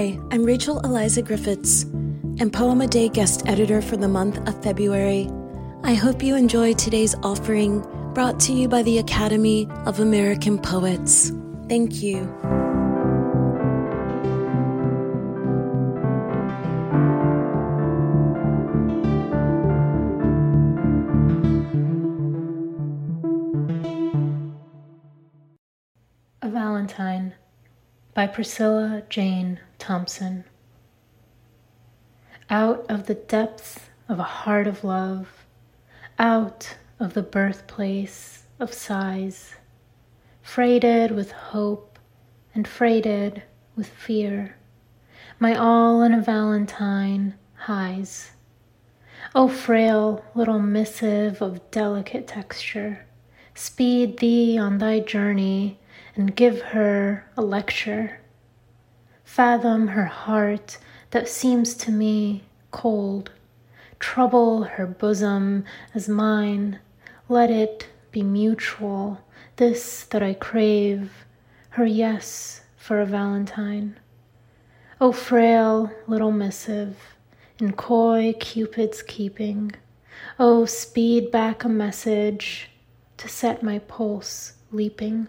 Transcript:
Hi, I'm Rachel Eliza Griffiths and Poem a Day guest editor for the month of February. I hope you enjoy today's offering brought to you by the Academy of American Poets. Thank you. A Valentine by Priscilla Jane Thompson. Out of the depths of a heart of love, out of the birthplace of sighs, freighted with hope and freighted with fear, my all in a Valentine hies. O frail little missive of delicate texture, speed thee on thy journey and give her a lecture. Fathom her heart that seems to me cold. Trouble her bosom as mine. Let it be mutual, this that I crave, her yes for a valentine. O frail little missive, in coy Cupid's keeping, O speed back a message to set my pulse leaping.